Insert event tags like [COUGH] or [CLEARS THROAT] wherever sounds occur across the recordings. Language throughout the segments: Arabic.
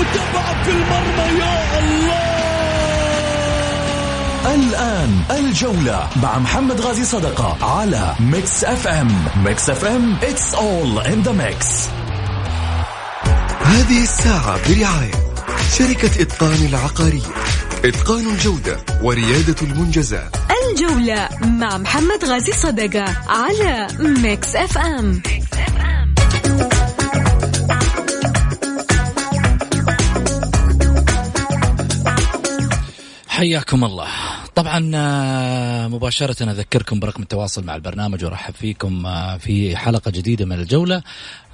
متابعة في المرمى يا الله! الآن الجولة مع محمد غازي صدقة على Mix FM. Mix FM it's all in the mix. هذه الساعة برعاية شركة إتقان العقارية. إتقان الجودة وريادة المنجزات. الجولة مع محمد غازي صدقة على Mix FM. حياكم الله طبعا آه، مباشرة أذكركم برقم التواصل مع البرنامج وأرحب فيكم آه، في حلقة جديدة من الجولة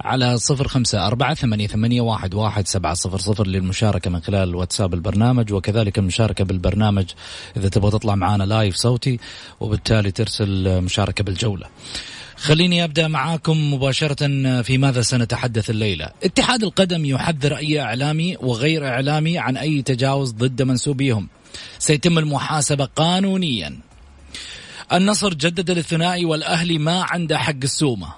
على صفر خمسة أربعة ثمانية, واحد, واحد سبعة صفر صفر للمشاركة من خلال واتساب البرنامج وكذلك المشاركة بالبرنامج إذا تبغى تطلع معنا لايف صوتي وبالتالي ترسل مشاركة بالجولة خليني أبدأ معاكم مباشرة في ماذا سنتحدث الليلة. اتحاد القدم يحذر أي إعلامي وغير إعلامي عن أي تجاوز ضد منسوبيهم. سيتم المحاسبة قانونيا. النصر جدد للثنائي والأهلي ما عنده حق السومة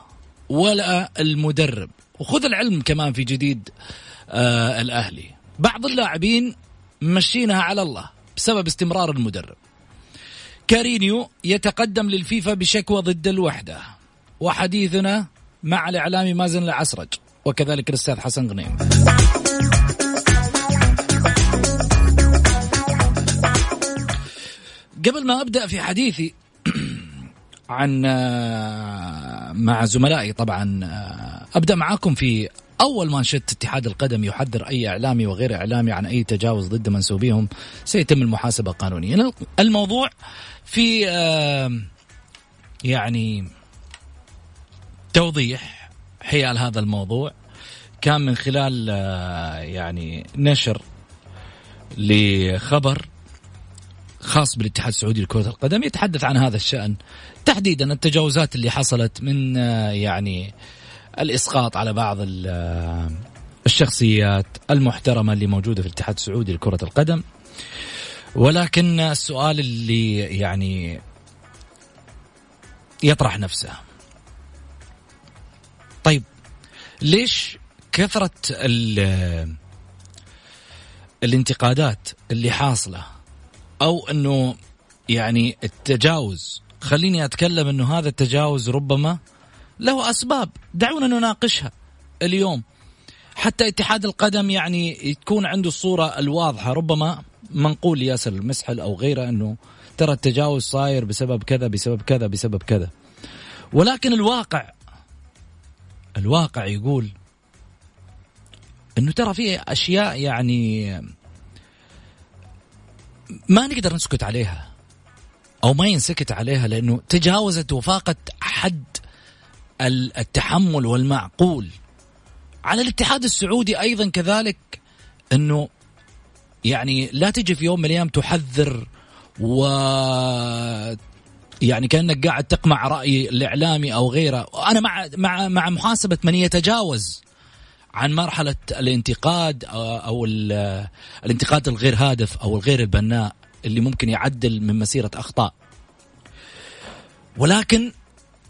ولا المدرب وخذ العلم كمان في جديد آه الأهلي. بعض اللاعبين مشينها على الله بسبب استمرار المدرب. كارينيو يتقدم للفيفا بشكوى ضد الوحدة. وحديثنا مع الإعلامي مازن العسرج وكذلك الأستاذ حسن غنيم. قبل ما أبدأ في حديثي [CLEARS THROAT] عن آه، مع زملائي طبعا آه، أبدأ معاكم في أول مانشيت اتحاد القدم يحذر أي إعلامي وغير إعلامي عن أي تجاوز ضد منسوبيهم سيتم المحاسبة قانونيا. الموضوع في آه، يعني توضيح حيال هذا الموضوع كان من خلال يعني نشر لخبر خاص بالاتحاد السعودي لكرة القدم يتحدث عن هذا الشأن. تحديدا التجاوزات اللي حصلت من يعني الإسقاط على بعض الشخصيات المحترمة اللي موجودة في الاتحاد السعودي لكرة القدم. ولكن السؤال اللي يعني يطرح نفسه. طيب ليش كثرة الانتقادات اللي حاصلة أو أنه يعني التجاوز. خليني أتكلم أنه هذا التجاوز ربما له أسباب. دعونا نناقشها اليوم. حتى اتحاد القدم يعني تكون عنده الصورة الواضحة. ربما منقول ياسر المسحل أو غيره أنه ترى التجاوز صاير بسبب كذا بسبب كذا بسبب كذا. ولكن الواقع الواقع يقول أنه ترى في أشياء يعني ما نقدر نسكت عليها أو ما ينسكت عليها لأنه تجاوزت وفاقت حد التحمل والمعقول. على الاتحاد السعودي أيضا كذلك إنه يعني لا تجي في يوم من الأيام تحذر و يعني كأنك قاعد تقمع رأي الإعلامي أو غيره. أنا مع مع مع محاسبة من يتجاوز. عن مرحلة الانتقاد أو الانتقاد الغير هادف أو الغير البناء اللي ممكن يعدل من مسيرة أخطاء ولكن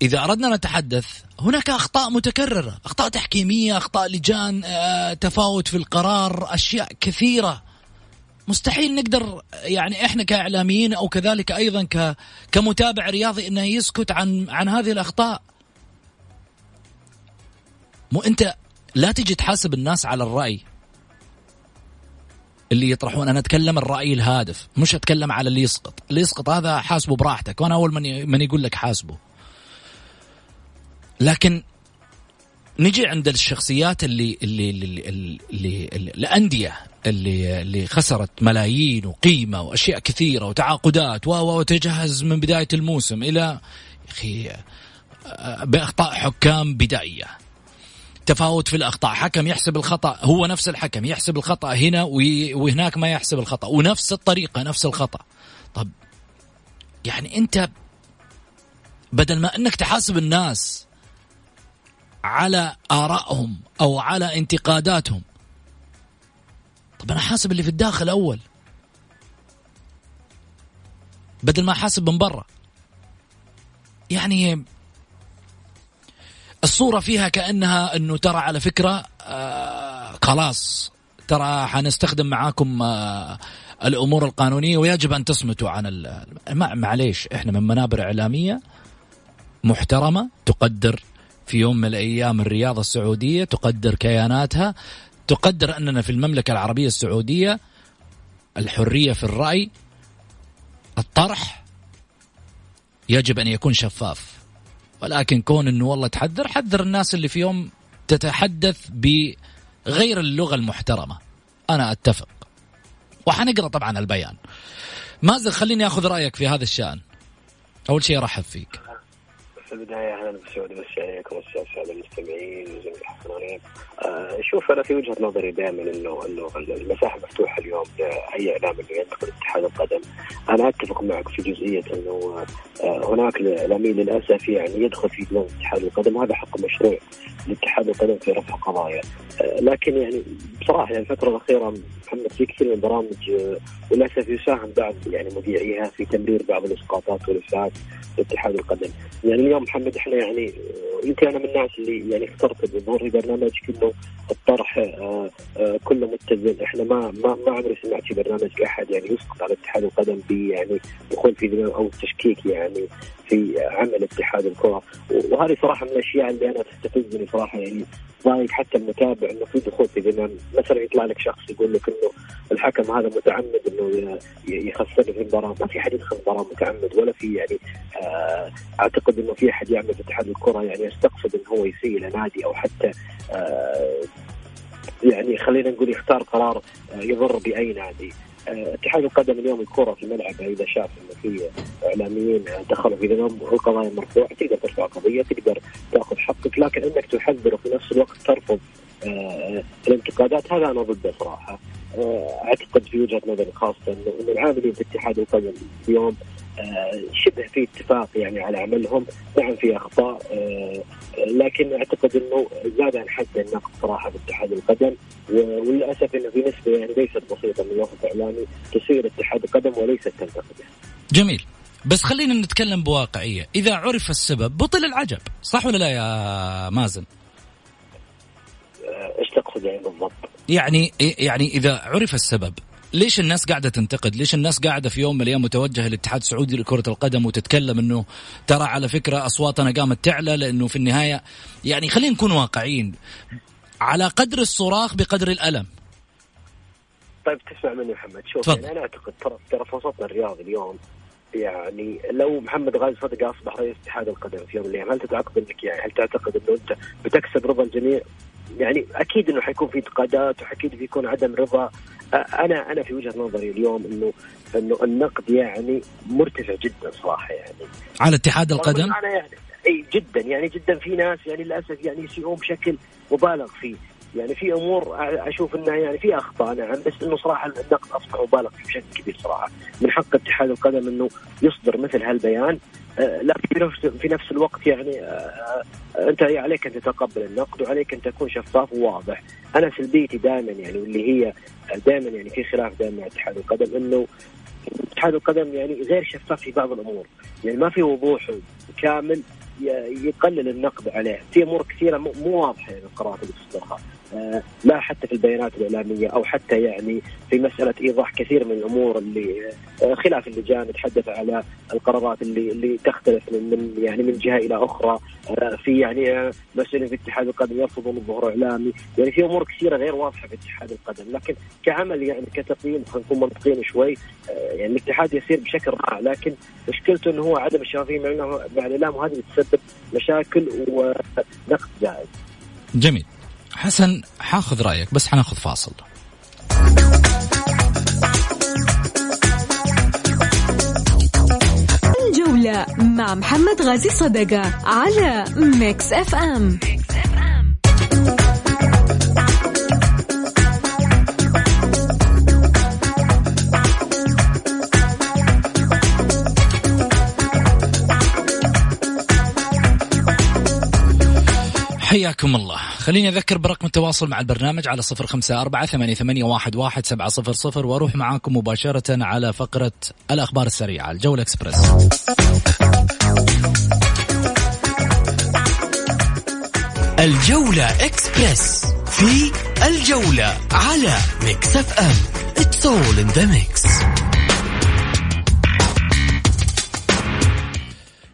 إذا أردنا نتحدث هناك أخطاء متكررة أخطاء تحكيمية أخطاء لجان آه، تفاوت في القرار أشياء كثيرة مستحيل نقدر يعني إحنا كإعلاميين أو كذلك أيضا ك كمتابع رياضي إنه يسكت عن عن هذه الأخطاء. مو أنت لا تجي تحاسب الناس على الرأي. اللي يطرحون أنا أتكلم الرأي الهادف مش أتكلم على اللي يسقط. اللي يسقط هذا حاسبه براحتك وأنا أول من من يقول لك حاسبه. لكن نجي عند الشخصيات اللي اللي اللي, اللي, اللي, اللي الأندية اللي اللي خسرت ملايين وقيمة وأشياء كثيرة وتعاقدات وتجهز من بداية الموسم إلى أخي بأخطاء حكام بدائية. تفاوت في الأخطاء. حكم يحسب الخطأ هو نفس الحكم يحسب الخطأ هنا وهناك ما يحسب الخطأ. ونفس الطريقة نفس الخطأ. طب يعني أنت بدل ما أنك تحاسب الناس على آرائهم أو على انتقاداتهم طب أنا حاسب اللي في الداخل أول. بدل ما أحاسب من برا. يعني الصورة فيها كأنها أنه ترى على فكرة آه خلاص ترى حنستخدم معاكم آه الأمور القانونية ويجب أن تصمتوا عن معليش إحنا من منابر إعلامية محترمة تقدر في يوم من الأيام الرياضة السعودية تقدر كياناتها تقدر أننا في المملكة العربية السعودية الحرية في الرأي الطرح يجب أن يكون شفاف. ولكن كون إنه والله تحذر حذر الناس اللي في يوم تتحدث بغير اللغة المحترمة. أنا أتفق. وحنقرأ طبعا البيان. مازن خليني آخذ رأيك في هذا الشأن. أول شيء أرحب فيك. في البداية أهلا بسعود بس عليكم المستمعين وزميل الحضرين آه شوف أنا في وجهة نظري دائما إنه إنه المساحة مفتوحة اليوم لأي إعلام إنه يدخل اتحاد القدم. أنا أتفق معك في جزئية إنه آه هناك الإعلاميين للأسف يعني يدخل في دون اتحاد القدم. وهذا حق مشروع لاتحاد القدم في رفع قضايا. آه لكن يعني بصراحة يعني الفترة الأخيرة محمد في كثير من البرامج آه، للأسف يساهم بعض يعني مذيعيها في تمرير بعض الإسقاطات والإفساد لاتحاد القدم. يعني اليوم محمد إحنا يعني يمكن أنا من الناس اللي يعني اخترت الظهور في برنامج كله الطرح آه، آه، كله متزن. إحنا ما ما ما عمري سمعت في برنامج أحد يعني يسقط على اتحاد القدم ب يعني دخول في أو تشكيك يعني في عمل اتحاد الكرة. وهذه صراحة من الأشياء اللي أنا تستفزني صراحة يعني ضايق حتى المتابع إنه في دخول في مثلا يطلع لك شخص يقول لك إنه الحكم هذا متعمد إنه يخسرني في المباراة. ما في حد يدخل المباراه متعمد ولا في يعني آه أعتقد إنه في أحد يعمل في اتحاد الكرة يعني يستقصد انه هو يسيء إلى نادي أو حتى آه يعني خلينا نقول يختار قرار آه يضر بأي نادي. اتحاد القدم اليوم الكرة في الملعب إذا شاف انه في إعلاميين دخلوا في ذنب القضايا مرفوعة تقدر ترفع قضية تقدر تأخذ حقك لكن إنك تحذر وفي نفس الوقت ترفض آه، الانتقادات هذا أنا ضده صراحة. آه، أعتقد في وجهة نظري خاصة إنه العاملين في اتحاد القدم اليوم شبه في اتفاق يعني على عملهم نعم في أخطاء لكن أعتقد إنه زاد عن حد النقد صراحة في اتحاد القدم وللأسف إنه في نسبة يعني ليست بسيطة من الوسط الإعلامي تصير اتحاد القدم وليست تنتقده. جميل. بس خلينا نتكلم بواقعية، إذا عرف السبب بطل العجب، صح ولا لا يا مازن؟ إيش تقصد يعني بالضبط؟ يعني يعني إذا عرف السبب ليش الناس قاعدة تنتقد؟ ليش الناس قاعدة في يوم من الأيام متوجهة للاتحاد السعودي لكرة القدم وتتكلم إنه ترى على فكرة أصواتنا قامت تعلى لأنه في النهاية يعني خلينا نكون واقعيين. على قدر الصراخ بقدر الألم. طيب تسمع مني محمد. شوف يعني أنا أعتقد ترى ترى في وسطنا الرياضي اليوم يعني لو محمد غازي صدق أصبح رئيس اتحاد القدم في يوم من الأيام هل تعتقد إنك يعني هل تعتقد إنه أنت بتكسب رضا الجميع؟ يعني أكيد إنه حيكون في انتقادات واكيد بيكون عدم رضا. أنا أنا في وجهة نظري اليوم إنه إنه النقد يعني مرتفع جدا صراحة يعني. على اتحاد القدم؟ أنا يعني إي جدا يعني جدا في ناس يعني للأسف يعني يسيئون بشكل مبالغ فيه. يعني في أمور أشوف إنها يعني في أخطاء نعم بس إنه صراحة النقد أصبح مبالغ فيه بشكل كبير صراحة. من حق اتحاد القدم إنه يصدر مثل هالبيان. لكن في نفس الوقت يعني آه، آه، أنت عليك أن تتقبل النقد وعليك أن تكون شفاف وواضح. أنا سلبيتي دائما يعني واللي هي دائما يعني في خلاف دائما مع اتحاد القدم إنه اتحاد القدم يعني غير شفاف في بعض الأمور، يعني ما في وضوح كامل يقلل النقد عليه، في أمور كثيرة مو واضحة يعني القرارات اللي تصدرها. آه، لا حتى في البيانات الإعلامية أو حتى يعني في مسألة إيضاح كثير من الأمور اللي آه، خلاف اللجان نتحدث على القرارات اللي اللي تختلف من, من يعني من جهة إلى أخرى آه، في يعني مسؤولين في اتحاد القدم يرفضون الظهور إعلامي يعني في أمور كثيرة غير واضحة في اتحاد القدم لكن كعمل يعني كتقييم خلينا نكون منطقيين شوي يعني الاتحاد يسير بشكل رائع لكن مشكلته إنه هو عدم الشفافيه مع الإعلام وهذه تسبب مشاكل ونقد زائد. جميل. حسن حاخذ رأيك بس حناخذ فاصل. الجولة مع محمد غازي صدقة على Mix FM حياكم الله. خليني أذكر برقم التواصل مع البرنامج على صفر خمسة أربعة ثمانية, ثمانية واحد, واحد سبعة صفر صفر وأروح معاكم مباشرة على فقرة الأخبار السريعة الجولة إكسبرس الجولة إكسبرس في الجولة على Mix FM. It's all in the mix.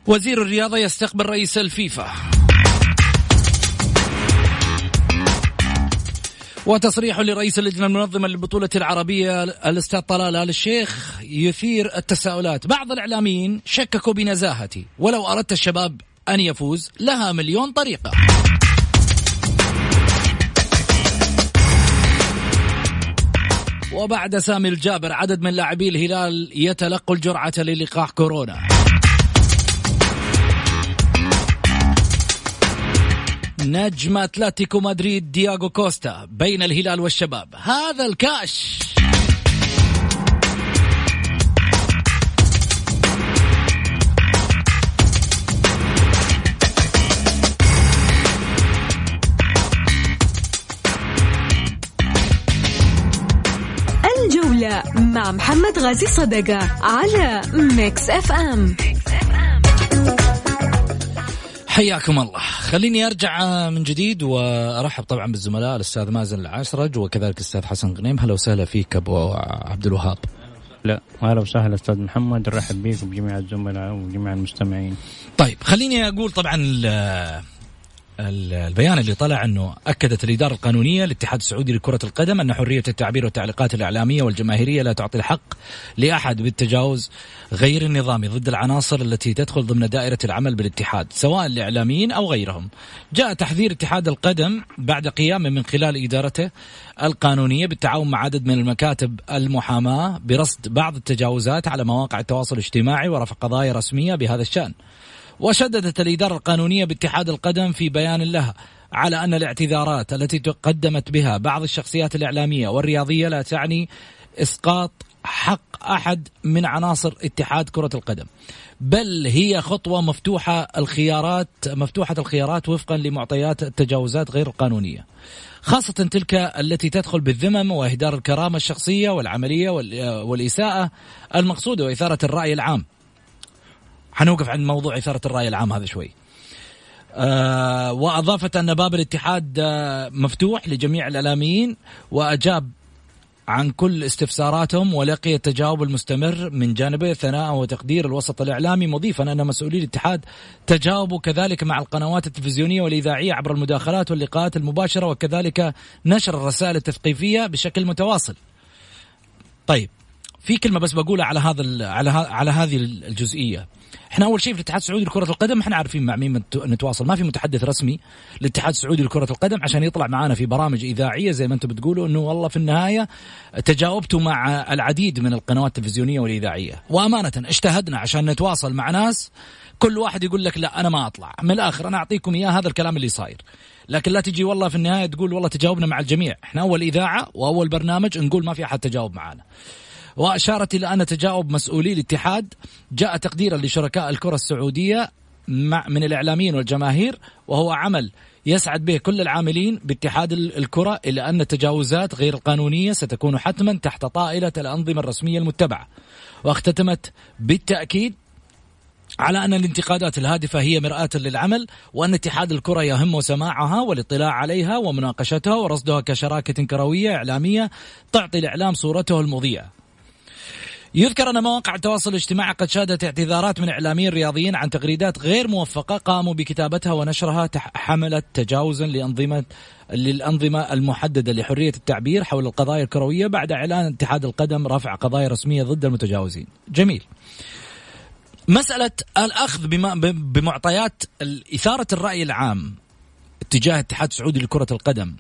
وزير الرياضة يستقبل رئيس الفيفا. وتصريح لرئيس اللجنة المنظمة للبطولة العربية الأستاذ طلال آل الشيخ يثير التساؤلات. بعض الإعلاميين شككوا بنزاهتي. ولو أردت الشباب أن يفوز لها مليون طريقة. وبعد سامي الجابر عدد من لاعبي الهلال يتلقوا الجرعة للقاح كورونا. نجم أتلتيكو مدريد دياغو كوستا بين الهلال والشباب. هذا الكاش. الجولة مع محمد غازي صدقة على Mix FM حياكم الله. خليني أرجع من جديد وأرحب طبعا بالزملاء. الأستاذ مازن العسرج وكذلك الأستاذ حسن غنيم. هلا وسهلا فيك أبو عبد الوهاب. لا أهلا وسهلا أستاذ محمد. نرحب بك وبجميع الزملاء وجميع المستمعين. طيب خليني أقول طبعا البيان اللي طلع أنه أكدت الإدارة القانونية للاتحاد السعودي لكرة القدم أن حرية التعبير والتعليقات الإعلامية والجماهيرية لا تعطي الحق لأحد بالتجاوز غير النظامي ضد العناصر التي تدخل ضمن دائرة العمل بالاتحاد سواء الإعلاميين أو غيرهم. جاء تحذير اتحاد القدم بعد قيامه من خلال إدارته القانونية بالتعاون مع عدد من المكاتب المحاماة برصد بعض التجاوزات على مواقع التواصل الاجتماعي ورفع قضايا رسمية بهذا الشأن. وشددت الإدارة القانونية باتحاد القدم في بيان لها على أن الاعتذارات التي تقدمت بها بعض الشخصيات الإعلامية والرياضية لا تعني إسقاط حق أحد من عناصر اتحاد كرة القدم بل هي خطوة مفتوحة الخيارات مفتوحة الخيارات وفقا لمعطيات التجاوزات غير القانونية خاصة تلك التي تدخل بالذمم وإهدار الكرامة الشخصية والعملية والإساءة المقصودة وإثارة الرأي العام. حنوقف عند موضوع إثارة الرأي العام هذا شوي. آه وأضافت أن باب الاتحاد آه مفتوح لجميع الإعلاميين وأجاب عن كل استفساراتهم ولقي التجاوب المستمر من جانبي ثناء وتقدير الوسط الإعلامي مضيفا أن مسؤولي الاتحاد تجاوبوا كذلك مع القنوات التلفزيونية والإذاعية عبر المداخلات واللقاءات المباشرة وكذلك نشر الرسائل التثقيفية بشكل متواصل. طيب في كلمة بس بقولها على هذا على على هذه الجزئية. إحنا أول شيء في الاتحاد السعودي لكرة القدم إحنا عارفين مع مين نتواصل. ما في متحدث رسمي للاتحاد السعودي لكرة القدم عشان يطلع معنا في برامج إذاعية زي ما أنتم بتقولوا إنه والله في النهاية تجاوبتوا مع العديد من القنوات التلفزيونية والإذاعية. وأمانة اجتهدنا عشان نتواصل مع ناس كل واحد يقول لك لا أنا ما أطلع. من الآخر أنا أعطيكم إياه هذا الكلام اللي صاير. لكن لا تجي والله في النهاية تقول والله تجاوبنا مع الجميع. إحنا أول إذاعة وأول برنامج نقول ما في أحد تجاوب معنا وأشارت إلى أن تجاوب مسؤولي الاتحاد جاء تقديرا لشركاء الكرة السعودية مع من الإعلاميين والجماهير وهو عمل يسعد به كل العاملين باتحاد الكرة إلى أن التجاوزات غير القانونية ستكون حتما تحت طائلة الأنظمة الرسمية المتبعة. واختتمت بالتأكيد على أن الانتقادات الهادفة هي مرآة للعمل وأن اتحاد الكرة يهم سماعها والاطلاع عليها ومناقشتها ورصدها كشراكة كروية إعلامية تعطي الإعلام صورته المضيئة. يذكر أن مواقع التواصل الاجتماعي قد شهدت اعتذارات من إعلاميين رياضيين عن تغريدات غير موفقة قاموا بكتابتها ونشرها حملت تجاوزا لأنظمة للأنظمة المحددة لحرية التعبير حول القضايا الكروية بعد إعلان اتحاد القدم رفع قضايا رسمية ضد المتجاوزين. جميل. مسألة الأخذ بمعطيات إثارة الرأي العام اتجاه الاتحاد السعودي لكرة القدم.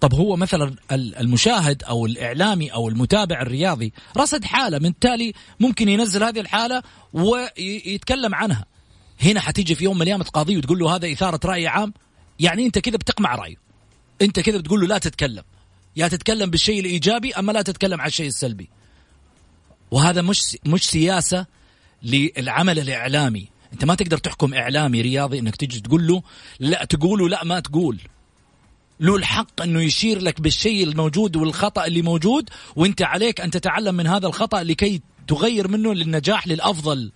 طب هو مثلا المشاهد أو الإعلامي أو المتابع الرياضي رصد حالة من التالي ممكن ينزل هذه الحالة ويتكلم عنها. هنا حتيجي في يوم من الأيام تقاضيه وتقول له هذا إثارة رأي عام؟ يعني أنت كذا بتقمع رأيه. أنت كذا بتقول له لا تتكلم. يا تتكلم بالشيء الإيجابي أما لا تتكلم عن الشيء السلبي. وهذا مش مش سياسة للعمل الإعلامي. أنت ما تقدر تحكم إعلامي رياضي إنك تجي تقول له لا تقول لا ما تقول. له الحق أنه يشير لك بالشيء الموجود والخطأ اللي موجود وأنت عليك أن تتعلم من هذا الخطأ لكي تغير منه للنجاح للأفضل.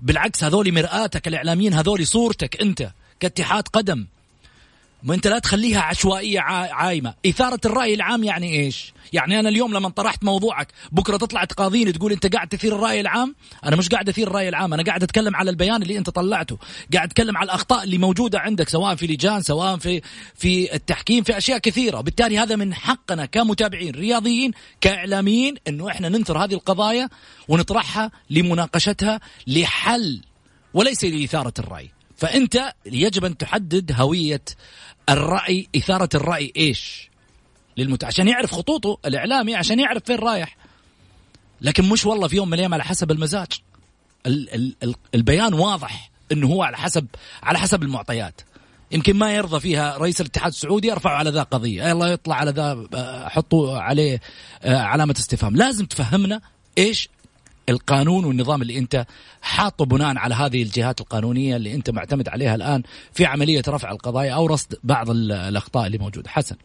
بالعكس هذول مرآتك الإعلاميين هذول صورتك أنت كاتحاد قدم. ما انت لا تخليها عشوائية عايمة. إثارة الرأي العام يعني إيش؟ يعني أنا اليوم لما طرحت موضوعك بكرة تطلع تقاضيني تقول أنت قاعد تثير الرأي العام؟ أنا مش قاعد أثير الرأي العام أنا قاعد أتكلم على البيان اللي أنت طلعته. قاعد أتكلم على الأخطاء اللي موجودة عندك سواء في لجان سواء في في التحكيم في أشياء كثيرة. بالتالي هذا من حقنا كمتابعين رياضيين كإعلاميين إنه إحنا ننثر هذه القضايا ونطرحها لمناقشتها لحل وليس لإثارة الرأي. فأنت يجب أن تحدد هوية الرأي إثارة الرأي إيش؟ للمت... عشان يعرف خطوطه الإعلامي عشان يعرف فين رايح. لكن مش والله في يوم من الأيام على حسب المزاج. ال... ال... ال... البيان واضح إنه هو على حسب على حسب المعطيات. يمكن ما يرضى فيها رئيس الاتحاد السعودي ارفعوا على ذا قضية. يلا يطلع على ذا حطوا عليه آه، علامة استفهام. لازم تفهمنا إيش القانون والنظام اللي انت حاطه بناء على هذه الجهات القانونية اللي انت معتمد عليها الآن في عملية رفع القضايا أو رصد بعض الأخطاء اللي موجودة. حسن.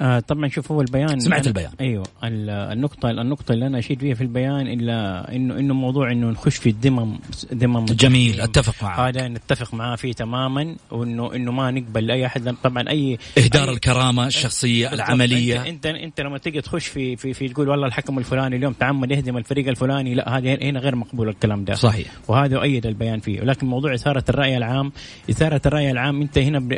آه طبعا شوف هو البيان سمعت البيان. أيوه النقطه النقطة اللي أنا أشيد فيها في البيان إلا انه إنه موضوع إنه نخش في الذمم ذمم جميل أتفق معك. هذا نتفق معاه فيه تماما وانه إنه ما نقبل أي أحد. طبعا اي إهدار أي الكرامة الشخصية العملية. انت, انت أنت لما تيجي تخش في في في تقول والله الحكم الفلاني اليوم تعمد يهدم الفريق الفلاني لا هذا هنا غير مقبول الكلام ده. صحيح. وهذا يؤيد البيان فيه. ولكن موضوع إثارة الرأي العام إثارة الرأي العام أنت هنا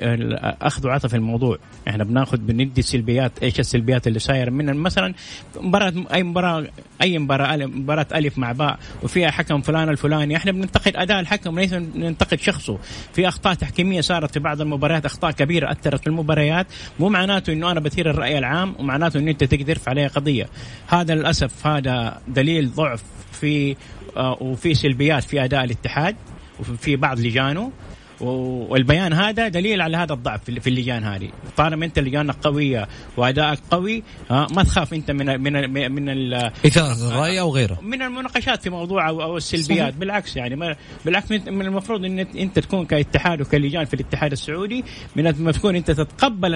أخذ وعطى في الموضوع. إحنا بناخذ بندي السلبيات إيش السلبيات اللي صايرة؟ من مثلا مباراة أي مباراة أي مباراة مباراة ألف مع باء وفيها حكم فلان الفلاني. إحنا بننتقد أداء الحكم ليس ننتقد شخصه. في أخطاء تحكيمية صارت في بعض المباريات أخطاء كبيرة أثرت في المباريات. مو معناته إنه أنا بثير الرأي العام ومعناته إنه أنت تقدر ترفع عليه قضية. هذا للأسف هذا دليل ضعف في آه وفي سلبيات في أداء الاتحاد وفي بعض لجانه. والبيان هذا دليل على هذا الضعف في اللجان هذه. طالما أنت لجانك قويه وأدائك قوي ما تخاف أنت من من من إثارة الرأي أو غيره. من المناقشات في موضوع أو السلبيات. صحيح. بالعكس يعني ما بالعكس من المفروض إن انت تكون كاتحاد وكلجان في الاتحاد السعودي من تكون أنت تتقبل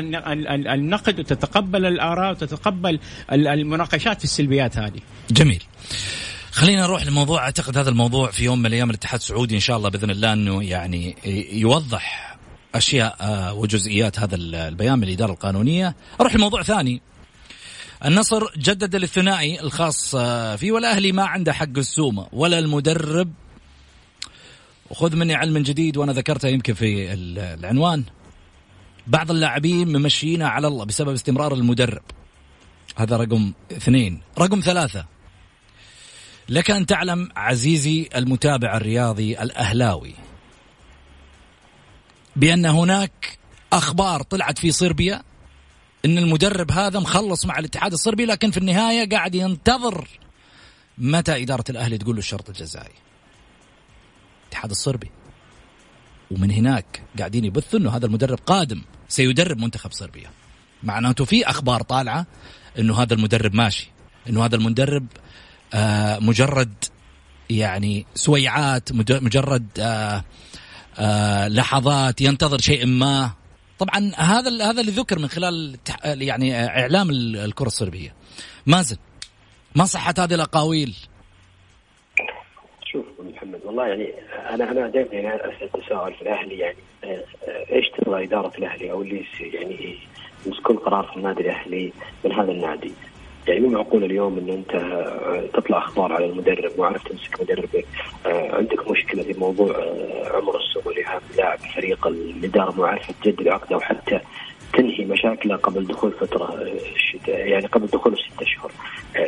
النقد وتتقبل الآراء وتتقبل المناقشات في السلبيات هذه. جميل. خلينا نروح لموضوع أعتقد هذا الموضوع في يوم من الأيام الاتحاد السعودي إن شاء الله بإذن الله إنه يعني يوضح أشياء آه، وجزئيات هذا البيان من الإدارة القانونية. أروح لموضوع ثاني. النصر جدد الثنائي الخاص آه، فيه والأهلي ما عنده حق السومه ولا المدرب. وخذ مني علم جديد وأنا ذكرتها يمكن في العنوان. بعض اللاعبين ممشينا على الله بسبب استمرار المدرب. هذا رقم اثنين. رقم ثلاثة. لك أن تعلم عزيزي المتابع الرياضي الأهلاوي بأن هناك أخبار طلعت في صربيا أن المدرب هذا مخلص مع الاتحاد الصربي لكن في النهاية قاعد ينتظر متى إدارة الأهلي تقول له الشرط الجزائي. الاتحاد الصربي. ومن هناك قاعدين يبثوا إنه هذا المدرب قادم سيدرب منتخب صربيا. معناته في أخبار طالعة إنه هذا المدرب ماشي إنه هذا المدرب مجرد يعني سويعات مجرد آه، آه، لحظات ينتظر شيء ما. طبعا هذا هذا اللي ذكر من خلال يعني إعلام الكرة الصربيه مازن ما صحت هذه الأقاويل؟ شوف محمد والله يعني أنا أنا دائما يعني تساؤل في الأهلي يعني إيش تبغى إدارة الأهلي أو اللي يعني يمسكون قرار في النادي الأهلي من هذا النادي؟ يعني مو معقول اليوم إن أنت آه، تطلع أخبار على المدرب وعرفت تمسك مدربك آه، عندك مشكلة في موضوع آه، عمر السومري هذا لاعب فريق الاداره مو عارفه تجدد عقده وحتى تنهي مشاكله قبل دخول فترة الشتاء يعني قبل دخول الست اشهر.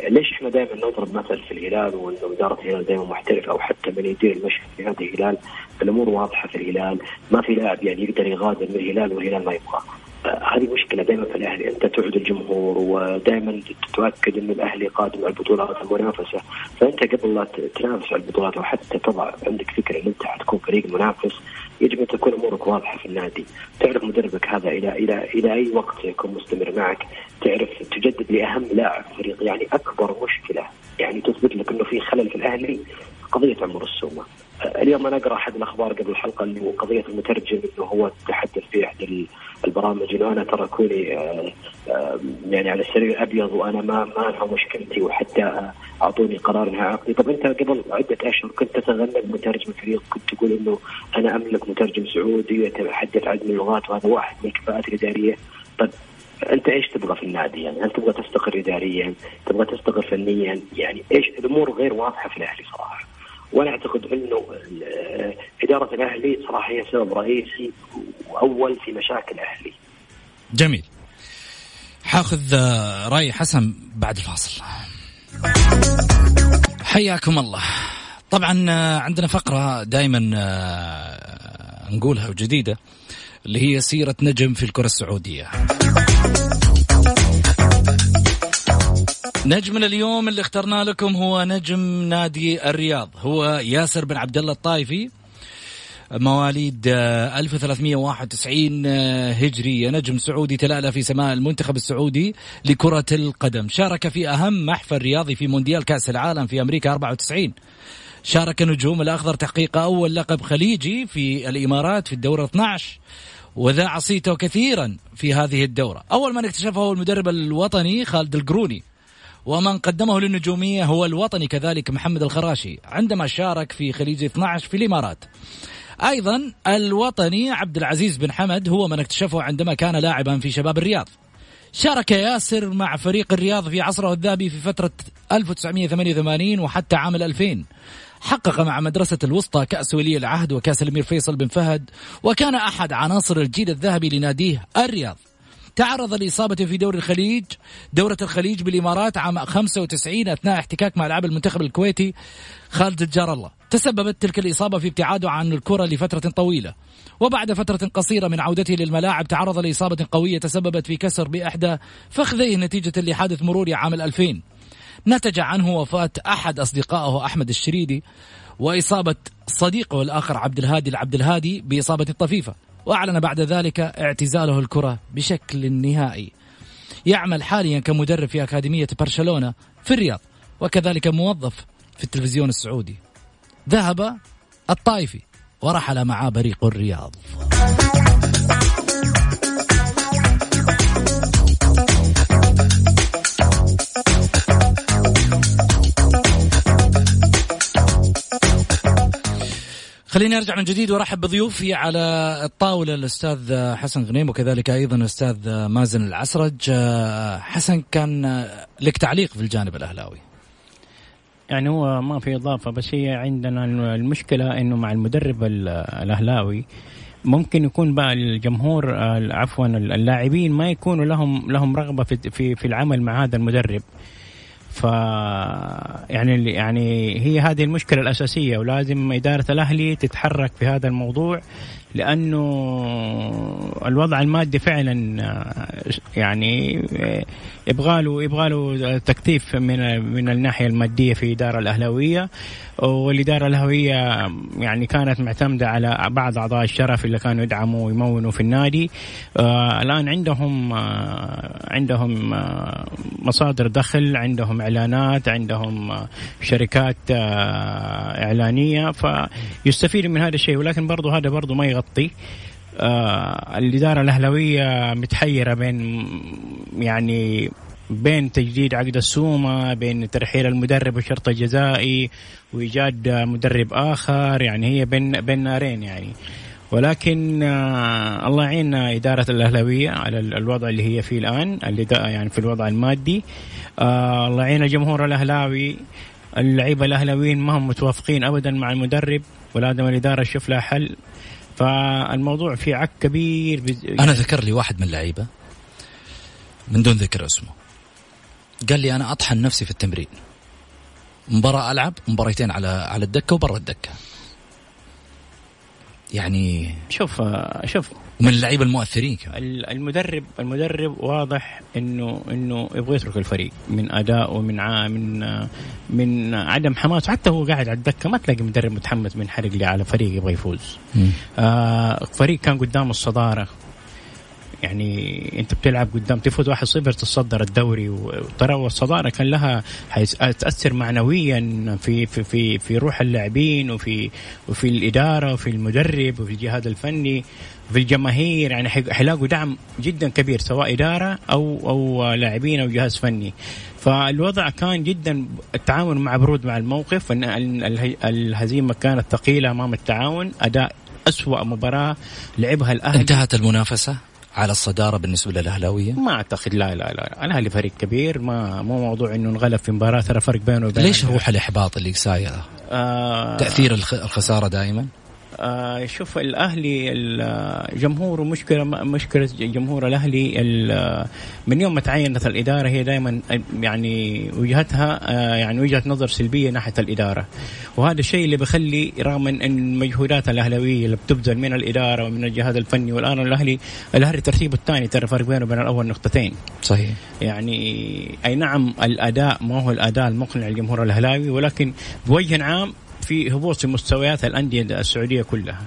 ليش إحنا دائما نضرب مثل في الهلال وإنه إدارة الهلال دائما محترفه أو حتى من يدير المشهد في هذا الهلال الأمور واضحة في الهلال ما في لاعب يعني يقدر يغادر من الهلال والهلال ما يبغاه. هذه مشكلة دائما في الأهلي أنت تعد الجمهور ودائما تتأكد إن الأهلي قادم على البطولات المنافسه فأنت قبل لا تنافس على البطولات أو حتى تضع عندك فكرة إن أنت حتكون فريق منافس يجب أن تكون أمورك واضحة في النادي، تعرف مدربك هذا إلى إلى إلى أي وقت سيكون مستمر معك، تعرف تجدد لأهم لاعب فريق يعني أكبر مشكلة يعني تثبت لك إنه في خلل في الأهلي قضية عمر السومة. اليوم أنا أقرأ أحد الأخبار قبل الحلقة اللي هو قضية المترجم إنه هو تحدث في احد البرامج انه أنا ترى كوني آه، آه، يعني على السرير الأبيض وأنا ما ما انهى مشكلتي وحتى أعطوني قرار انهاء عقدي، طب أنت قبل عدة أشهر كنت تتغنى بمترجم فريق كنت تقول إنه أنا أملك مترجم سعودي يتحدث عدد اللغات وهذا واحد من الكفاءات الإدارية، طب أنت إيش تبغى في النادي يعني؟ هل تبغى تستقر اداريا؟ تبغى تستقر فنيا؟ يعني إيش الأمور غير واضحة في الأهلي صراحة. وأنا أعتقد إنه إدارة الأهلي صراحة هي سبب رئيسي وأول في مشاكل الاهلي. جميل. حاخذ آه، رأي حسن بعد الفاصل. حياكم الله. طبعا آه، عندنا فقرة دائما آه، نقولها وجديده اللي هي سيرة نجم في الكرة السعودية. نجمنا اليوم اللي اخترنا لكم هو نجم نادي الرياض. هو ياسر بن عبد الله الطايفي مواليد 1391 آه، آه، هجرية. نجم سعودي تلألأ في سماء المنتخب السعودي لكرة القدم. شارك في أهم محفل رياضي في مونديال كأس العالم في أمريكا 94 شارك نجوم الأخضر تحقيق أول لقب خليجي في الإمارات في الدورة 12 وذاع صيته كثيرا في هذه الدورة. أول من اكتشفه هو المدرب الوطني خالد القروني. ومن قدمه للنجومية هو الوطني كذلك محمد الخراشي عندما شارك في خليج 12 في الإمارات. أيضا الوطني عبد العزيز بن حمد هو من اكتشفه عندما كان لاعبا في شباب الرياض. شارك ياسر مع فريق الرياض في عصره الذهبي في فترة 1988 وحتى عام 2000 حقق مع مدرسة الوسطى كأس ولي العهد وكأس الأمير فيصل بن فهد وكان أحد عناصر الجيل الذهبي لناديه الرياض. تعرض لإصابته في دوري الخليج دورة الخليج بالإمارات عام 95 أثناء احتكاك مع لاعب المنتخب الكويتي خالد الجار الله. تسببت تلك الإصابة في ابتعاده عن الكرة لفترة طويلة. وبعد فترة قصيرة من عودته للملاعب تعرض لإصابة قوية تسببت في كسر بإحدى فخذيه نتيجة لحادث مروري عام 2000 نتج عنه وفاة أحد أصدقائه أحمد الشريدي وإصابة صديقه الآخر عبد الهادي العبد الهادي بإصابة طفيفة. وأعلن بعد ذلك اعتزاله الكرة بشكل نهائي. يعمل حاليا كمدرب في أكاديمية برشلونة في الرياض وكذلك موظف في التلفزيون السعودي. ذهب الطائفي ورحل معاه بريق الرياض. خليني أرجع من جديد وأرحب بضيوفي على الطاولة الأستاذ حسن غنيم وكذلك أيضا الأستاذ مازن العسرج. حسن كان لك تعليق في الجانب الأهلاوي؟ يعني هو ما في إضافة بس هي عندنا المشكلة إنه مع المدرب الأهلاوي ممكن يكون بقى الجمهور عفوا اللاعبين ما يكونوا لهم لهم رغبة في في العمل مع هذا المدرب. ف يعني يعني هي هذه المشكلة الأساسية ولازم إدارة الأهلي تتحرك في هذا الموضوع. لأنه الوضع المادي فعلا يعني يبغى له يبغى له تكثيف من من الناحية المادية في الاداره الأهلاوية. والإدارة الأهلاوية يعني كانت معتمدة على بعض أعضاء الشرف اللي كانوا يدعموا ويمونوا في النادي. آه الآن عندهم آه عندهم آه مصادر دخل عندهم إعلانات عندهم آه شركات آه إعلانية. فيستفيد من هذا الشيء ولكن برضه هذا برضه ما يغطي آه الإدارة الأهلوية متحيرة بين يعني بين تجديد عقد السومة بين ترحيل المدرب والشرط الجزائي وإيجاد مدرب آخر يعني هي بين بين نارين يعني. ولكن آه الله يعين إدارة الأهلاوية على الوضع اللي هي فيه الآن اللي يعني في الوضع المادي. آه الله يعين الجمهور الأهلاوي اللعيبة الأهلاويين ما هم متوافقين أبدا مع المدرب ولازم الإدارة تشوف لها حل فالموضوع فيه عك كبير يعني أنا ذكر لي واحد من اللعيبة من دون ذكر اسمه. قال لي أنا أطحن نفسي في التمرين. مباراة ألعب مباريتين على على الدكة وبرا الدكة. يعني شوف شوف. من اللعيبة المؤثرين كمان. المدرب المدرب واضح إنه إنه يبغى يترك الفريق من أداء ومن ع... من من عدم حماس. حتى هو قاعد على الدكة ما تلاقي مدرب متحمس من حرق لي على فريق يبغى يفوز. آه فريق كان قدام الصدارة. يعني انت بتلعب قدام تفوز 1-0 تتصدر الدوري وترى والصداره كان لها تأثر معنويا في في في في روح اللاعبين وفي وفي الإدارة وفي المدرب وفي الجهاز الفني في الجماهير. يعني حيلاقوا دعم جدا كبير سواء إدارة أو أو لاعبين أو جهاز فني. فالوضع كان جدا التعاون مع برود مع الموقف الهزيمة كانت ثقيلة أمام التعاون أداء أسوأ مباراة لعبها الأهلي. انتهت المنافسة؟ على الصدارة بالنسبة للأهلاوية؟ ما أعتقد لا لا لا الأهلي فريق كبير ما مو موضوع إنه انغلب في مباراة ترى فرق بينه وبين ليش روح الإحباط اللي ساير؟ آه تأثير الخسارة دائما؟ آه شوف الأهلي الجمهور مشكلة مشكلة جمهور الأهلي من يوم ما تعينت الإدارة هي دائما يعني وجهتها آه يعني وجهة نظر سلبية ناحية الإدارة. وهذا الشيء اللي بيخلي رغم إن المجهودات الأهلاوية اللي بتبذل من الإدارة ومن الجهاز الفني والآن الأهلي الأهلي ترتيبه الثاني ترى فرق بينه وبين الأول نقطتين. صحيح. يعني أي نعم الأداء ما هو الأداء المقنع للجمهور الأهلاوي ولكن بوجه عام في هبوط في مستويات الأندية السعودية كلها.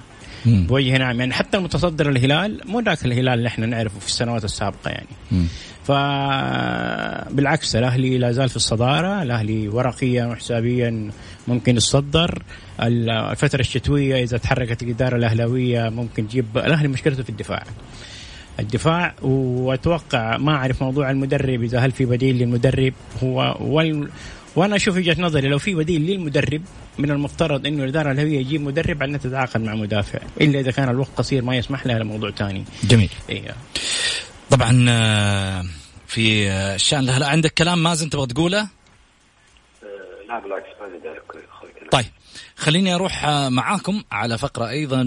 بوجه نعم يعني حتى المتصدر الهلال مو ذاك الهلال اللي إحنا نعرفه في السنوات السابقة يعني. مم. فبالعكس الأهلي لا زال في الصدارة الأهلي ورقيا وحسابيا ممكن يتصدر. الفترة الشتوية إذا تحركت الإدارة الأهلاوية ممكن تجيب الأهلي مشكلته في الدفاع. الدفاع وأتوقع ما أعرف موضوع المدرب إذا هل في بديل للمدرب؟ هو وال وأنا أشوف وجهة نظري لو في بديل للمدرب من المفترض إنه الإدارة الهوية يجيب مدرب على تتعاقد مع مدافع إلا إذا كان الوقت قصير ما يسمح لها لموضوع ثاني جميل. إيه. طبعا آه، في الشأن له عندك كلام مازن تبغى تقوله؟ آه، لا بالعكس ما طيب خليني أروح آه، معاكم على فقرة أيضا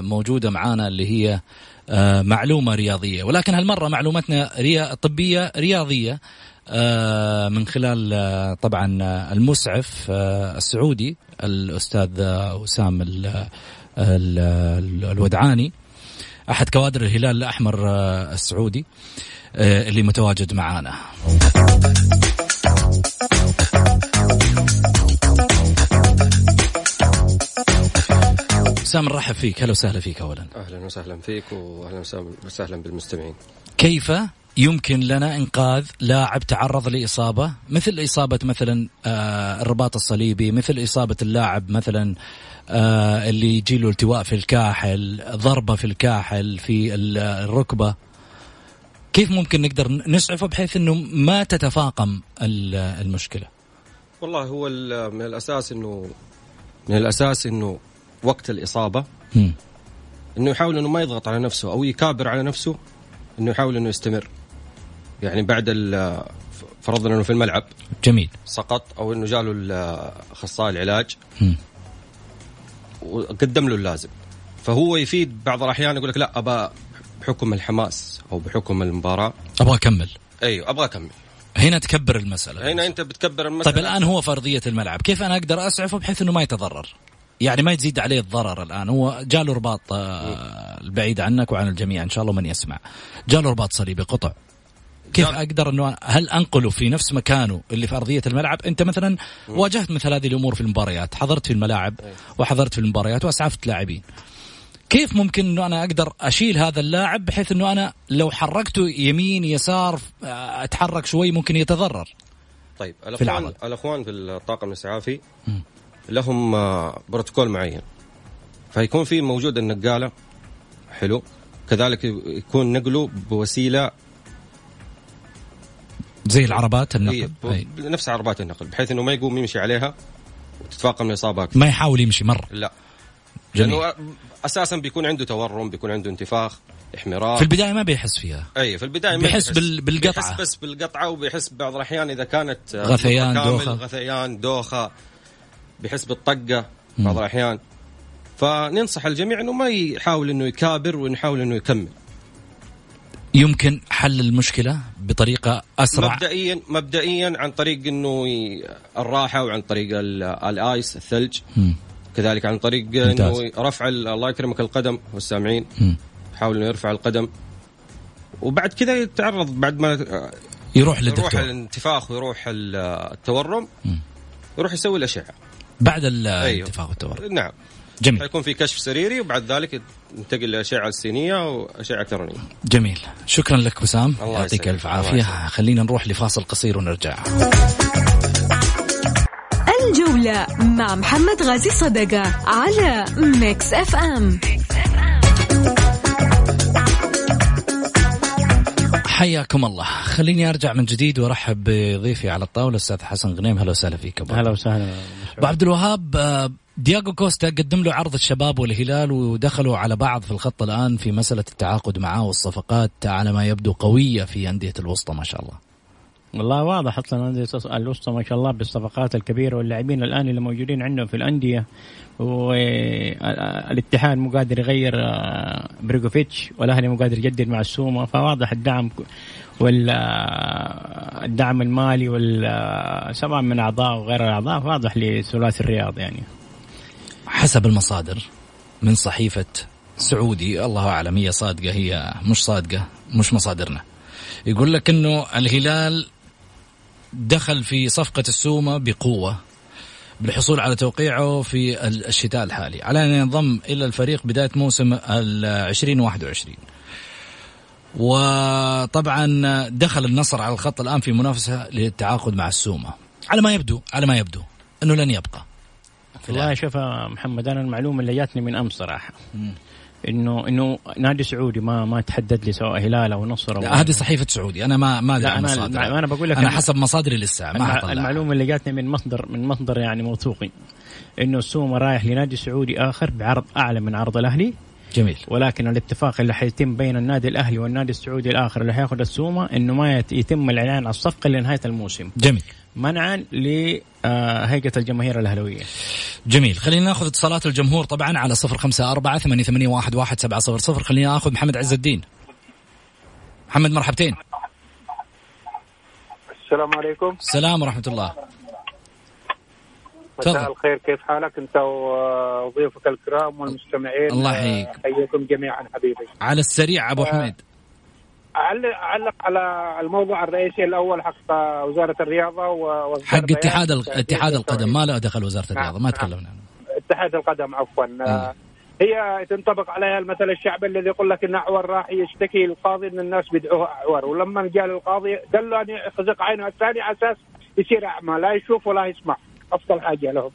موجودة معانا اللي هي معلومة رياضية. ولكن هالمرة معلومتنا ريا طبية رياضية. آه، من خلال آه، طبعا آه، المسعف السعودي الأستاذ وسام الودعاني. أحد كوادر الهلال الأحمر السعودي اللي متواجد معانا. وسام نرحب فيك. هلا وسهلا فيك اولا. أهلا وسهلا فيك واهلا وسهلا بالمستمعين. كيف يمكن لنا إنقاذ لاعب تعرض لإصابة مثل إصابة مثلا آه الرباط الصليبي مثل إصابة اللاعب مثلا آه اللي يجي له التواء في الكاحل ضربة في الكاحل في الركبة. كيف ممكن نقدر نسعفه بحيث إنه ما تتفاقم المشكلة؟ والله هو من الأساس انه من الأساس إنه وقت الإصابة. م. إنه يحاول إنه ما يضغط على نفسه أو يكابر على نفسه إنه يحاول إنه يستمر. يعني بعد فرضنا إنه في الملعب. جميل. سقط أو إنه جاله اخصائي العلاج. وقدم له اللازم. فهو يفيد بعض الأحيان يقول لك لا ابى بحكم الحماس أو بحكم المباراة. أبغى أكمل. أيوه أبغى أكمل. هنا تكبر المسألة. هنا أنت بتكبر المسألة. طيب الآن هو فرضية الملعب. كيف أنا أقدر أسعفه بحيث إنه ما يتضرر؟ يعني ما تزيد عليه الضرر الآن. هو جاله رباط آه، البعيد عنك وعن الجميع إن شاء الله من يسمع. جاله رباط صليبي قطع. كيف جاب. أقدر أنه هل انقله في نفس مكانه اللي في أرضية الملعب؟ أنت مثلا واجهت مثل هذه الأمور في المباريات حضرت في الملاعب وحضرت في المباريات وأسعفت لاعبين. كيف ممكن أنه أنا أقدر أشيل هذا اللاعب بحيث أنه أنا لو حركته يمين يسار أتحرك شوي ممكن يتضرر؟ طيب الاخوان في الأخوان في الطاقم الإسعافي لهم آه، بروتوكول معين. فيكون في موجود النقالة حلو. كذلك يكون نقله بوسيلة زي العربات النقل. إيه. نفس عربات النقل بحيث إنه ما يقوم يمشي عليها وتتفاقم الاصابات ما يحاول يمشي مره لا. جميل. لأنه أساسا بيكون عنده تورم بيكون عنده انتفاخ إحمرار. في البداية ما بيحس فيها. أي في البداية ما بيحس, بيحس. بالقطعة. بيحس بس بالقطعة وبيحس بعض الأحيان إذا كانت غثيان دوخة. غثيان دوخة. بيحس بالطقة بعض الأحيان. فننصح الجميع إنه ما يحاول إنه يكابر ونحاول إنه يكمل. يمكن حل المشكلة بطريقة أسرع؟ مبدئيا مبدئيا عن طريق إنه الراحة وعن طريق الآيس الثلج. م. كذلك عن طريق ممتاز. انه رفع الله يكرمك القدم والسامعين. يحاول إنه يرفع القدم. وبعد كذا يتعرض بعد ما يروح للدكتور. يروح الانتفاخ ويروح التورم م. يروح يسوي الأشعة. بعد الانتفاخ أيوه. والتورم. نعم. جميل. حيكون في كشف سريري وبعد ذلك ينتقل لأشعة سينيه وأشعة الكترونيه جميل. شكرا لك وسام الله يعطيك يسعدك. الف عافية. خلينا نروح لفاصل قصير ونرجع. الجولة مع محمد غازي صدقة على Mix FM حياكم الله. خليني أرجع من جديد وأرحب بضيفي على الطاولة الأستاذ حسن غنيم. أهلا وسهلا فيك أبو. هلا وسهلا. أبو عبد الوهاب آه، دياغو كوستا قدم له عرض الشباب والهلال ودخلوا على بعض في الخط الآن في مسألة التعاقد معاه والصفقات على ما يبدو قوية في أندية الوسطى ما شاء الله. والله واضح أصلا أندية الوسطى ما شاء الله بالصفقات الكبيرة واللاعبين الآن اللي موجودين عندهم في الأندية. والاتحاد مو قادر يغير آه، بريغوفيتش والأهلي مو قادر يجدد مع السومه فواضح الدعم والدعم المالي وال سواء من أعضاء وغير الأعضاء واضح لثلاثي الرياض يعني. حسب المصادر من صحيفة سعودي. الله أعلم هي صادقة هي مش صادقة مش مصادرنا. يقول لك إنه الهلال دخل في صفقة السومة بقوة بالحصول على توقيعه في الشتاء الحالي. على أن ينضم إلى الفريق بداية موسم ال 2021 وطبعا دخل النصر على الخط الآن في منافسة للتعاقد مع السومة. على ما يبدو على ما يبدو إنه لن يبقى. والله شوف محمد أنا المعلومة اللي جاتني من أمس صراحة. إنه إنه نادي سعودي ما ما تحدد لي سواء هلال أو نصر أو هذه صحيفة سعودي. أنا ما ما أدري أنا مصادر أنا بقول لك أنا حسب مصادري لسه ما المعلومة اللي جاتني من مصدر من مصدر يعني موثوقي إنه السومه رايح لنادي سعودي آخر بعرض أعلى من عرض الأهلي. جميل. ولكن الاتفاق اللي حيتم بين النادي الأهلي والنادي السعودي الآخر اللي حياخذ السومة إنه ما يت- يتم الإعلان على الصفقة لنهاية الموسم. جميل. منعا لهيئه الجماهير الاهلاويه جميل. خلينا ناخذ اتصالات الجمهور طبعا على صفر خمسة أربعة ثمانية ثمانية واحد واحد سبعة صفر صفر. خلينا ناخذ محمد عز الدين. محمد مرحبتين. السلام عليكم. السلام ورحمة الله. مساء. الخير. كيف حالك؟ انت وضيوفك الكرام والمستمعين. الله يحييك. حييكم جميعا حبيبي. على السريع أبو آه، حميد. اعلق على الموضوع الرئيسي الأول حق وزارة الرياضة و- وإصدار حق اتحاد اتحاد القدم. ما له دخل وزارة الرياضة ما نعم. تكلمنا عنه. اتحاد القدم عفوا. آه، هي تنطبق عليها المثل الشعبي الذي يقول لك إن أعور راح يشتكي للقاضي إن الناس بيدعوه أعور. ولما جاء للقاضي قال له ان يخزق عينه الثاني على أساس يصير أعمى لا يشوف ولا يسمع. أفضل حاجة لهم.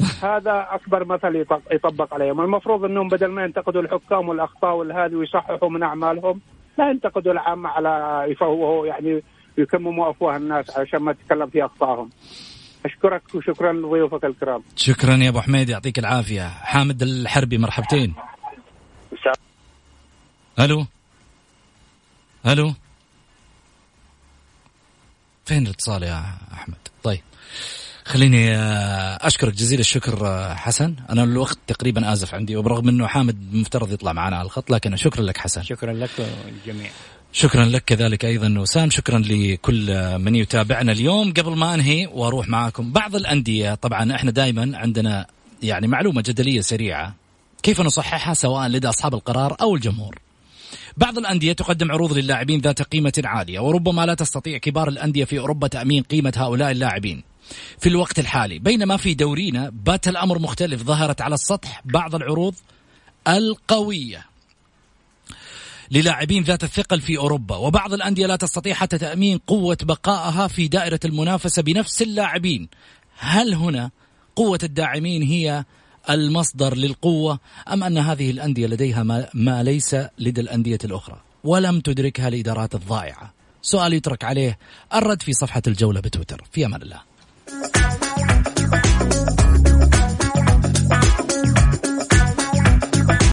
[LAUGHS] هذا أكبر مثل يطبق, يطبق عليهم. المفروض إنهم بدل ما ينتقدوا الحكام والأخطاء والهذه ويصححوا من أعمالهم لا ينتقدوا العامة على يفوهوا يعني يكمموا أفواه الناس عشان ما تتكلم في أخطائهم. أشكرك وشكرا لضيوفك الكرام. شكرا يا أبو حميد يعطيك العافية. حامد الحربي مرحبتين. ألو؟ ألو؟ فين الاتصال يا أحمد؟ طيب. خليني آه، أشكرك جزيل الشكر آه، حسن. أنا الوقت تقريبا آزف عندي وبرغم أنه حامد مفترض يطلع معنا على الخط لكن شكرا لك حسن. شكرا لك والجميع شكرا لك كذلك أيضا وسام. شكرا لكل من يتابعنا اليوم. قبل ما أنهي وأروح معاكم بعض الأندية طبعا إحنا دائما عندنا يعني معلومة جدلية سريعة. كيف نصححها سواء لدى أصحاب القرار أو الجمهور؟ بعض الأندية تقدم عروض للاعبين ذات قيمة عالية وربما لا تستطيع كبار الأندية في أوروبا تأمين قيمة هؤلاء اللاعبين. في الوقت الحالي. بينما في دورينا بات الأمر مختلف. ظهرت على السطح بعض العروض القوية للاعبين ذات الثقل في أوروبا وبعض الأندية لا تستطيع حتى تأمين قوة بقائها في دائرة المنافسة بنفس اللاعبين. هل هنا قوة الداعمين هي المصدر للقوة أم أن هذه الأندية لديها ما, ما ليس لدى الأندية الأخرى؟ ولم تدركها الإدارات الضائعة. سؤال يترك عليه الرد في صفحة الجولة بتويتر. في أمان الله. Thank you.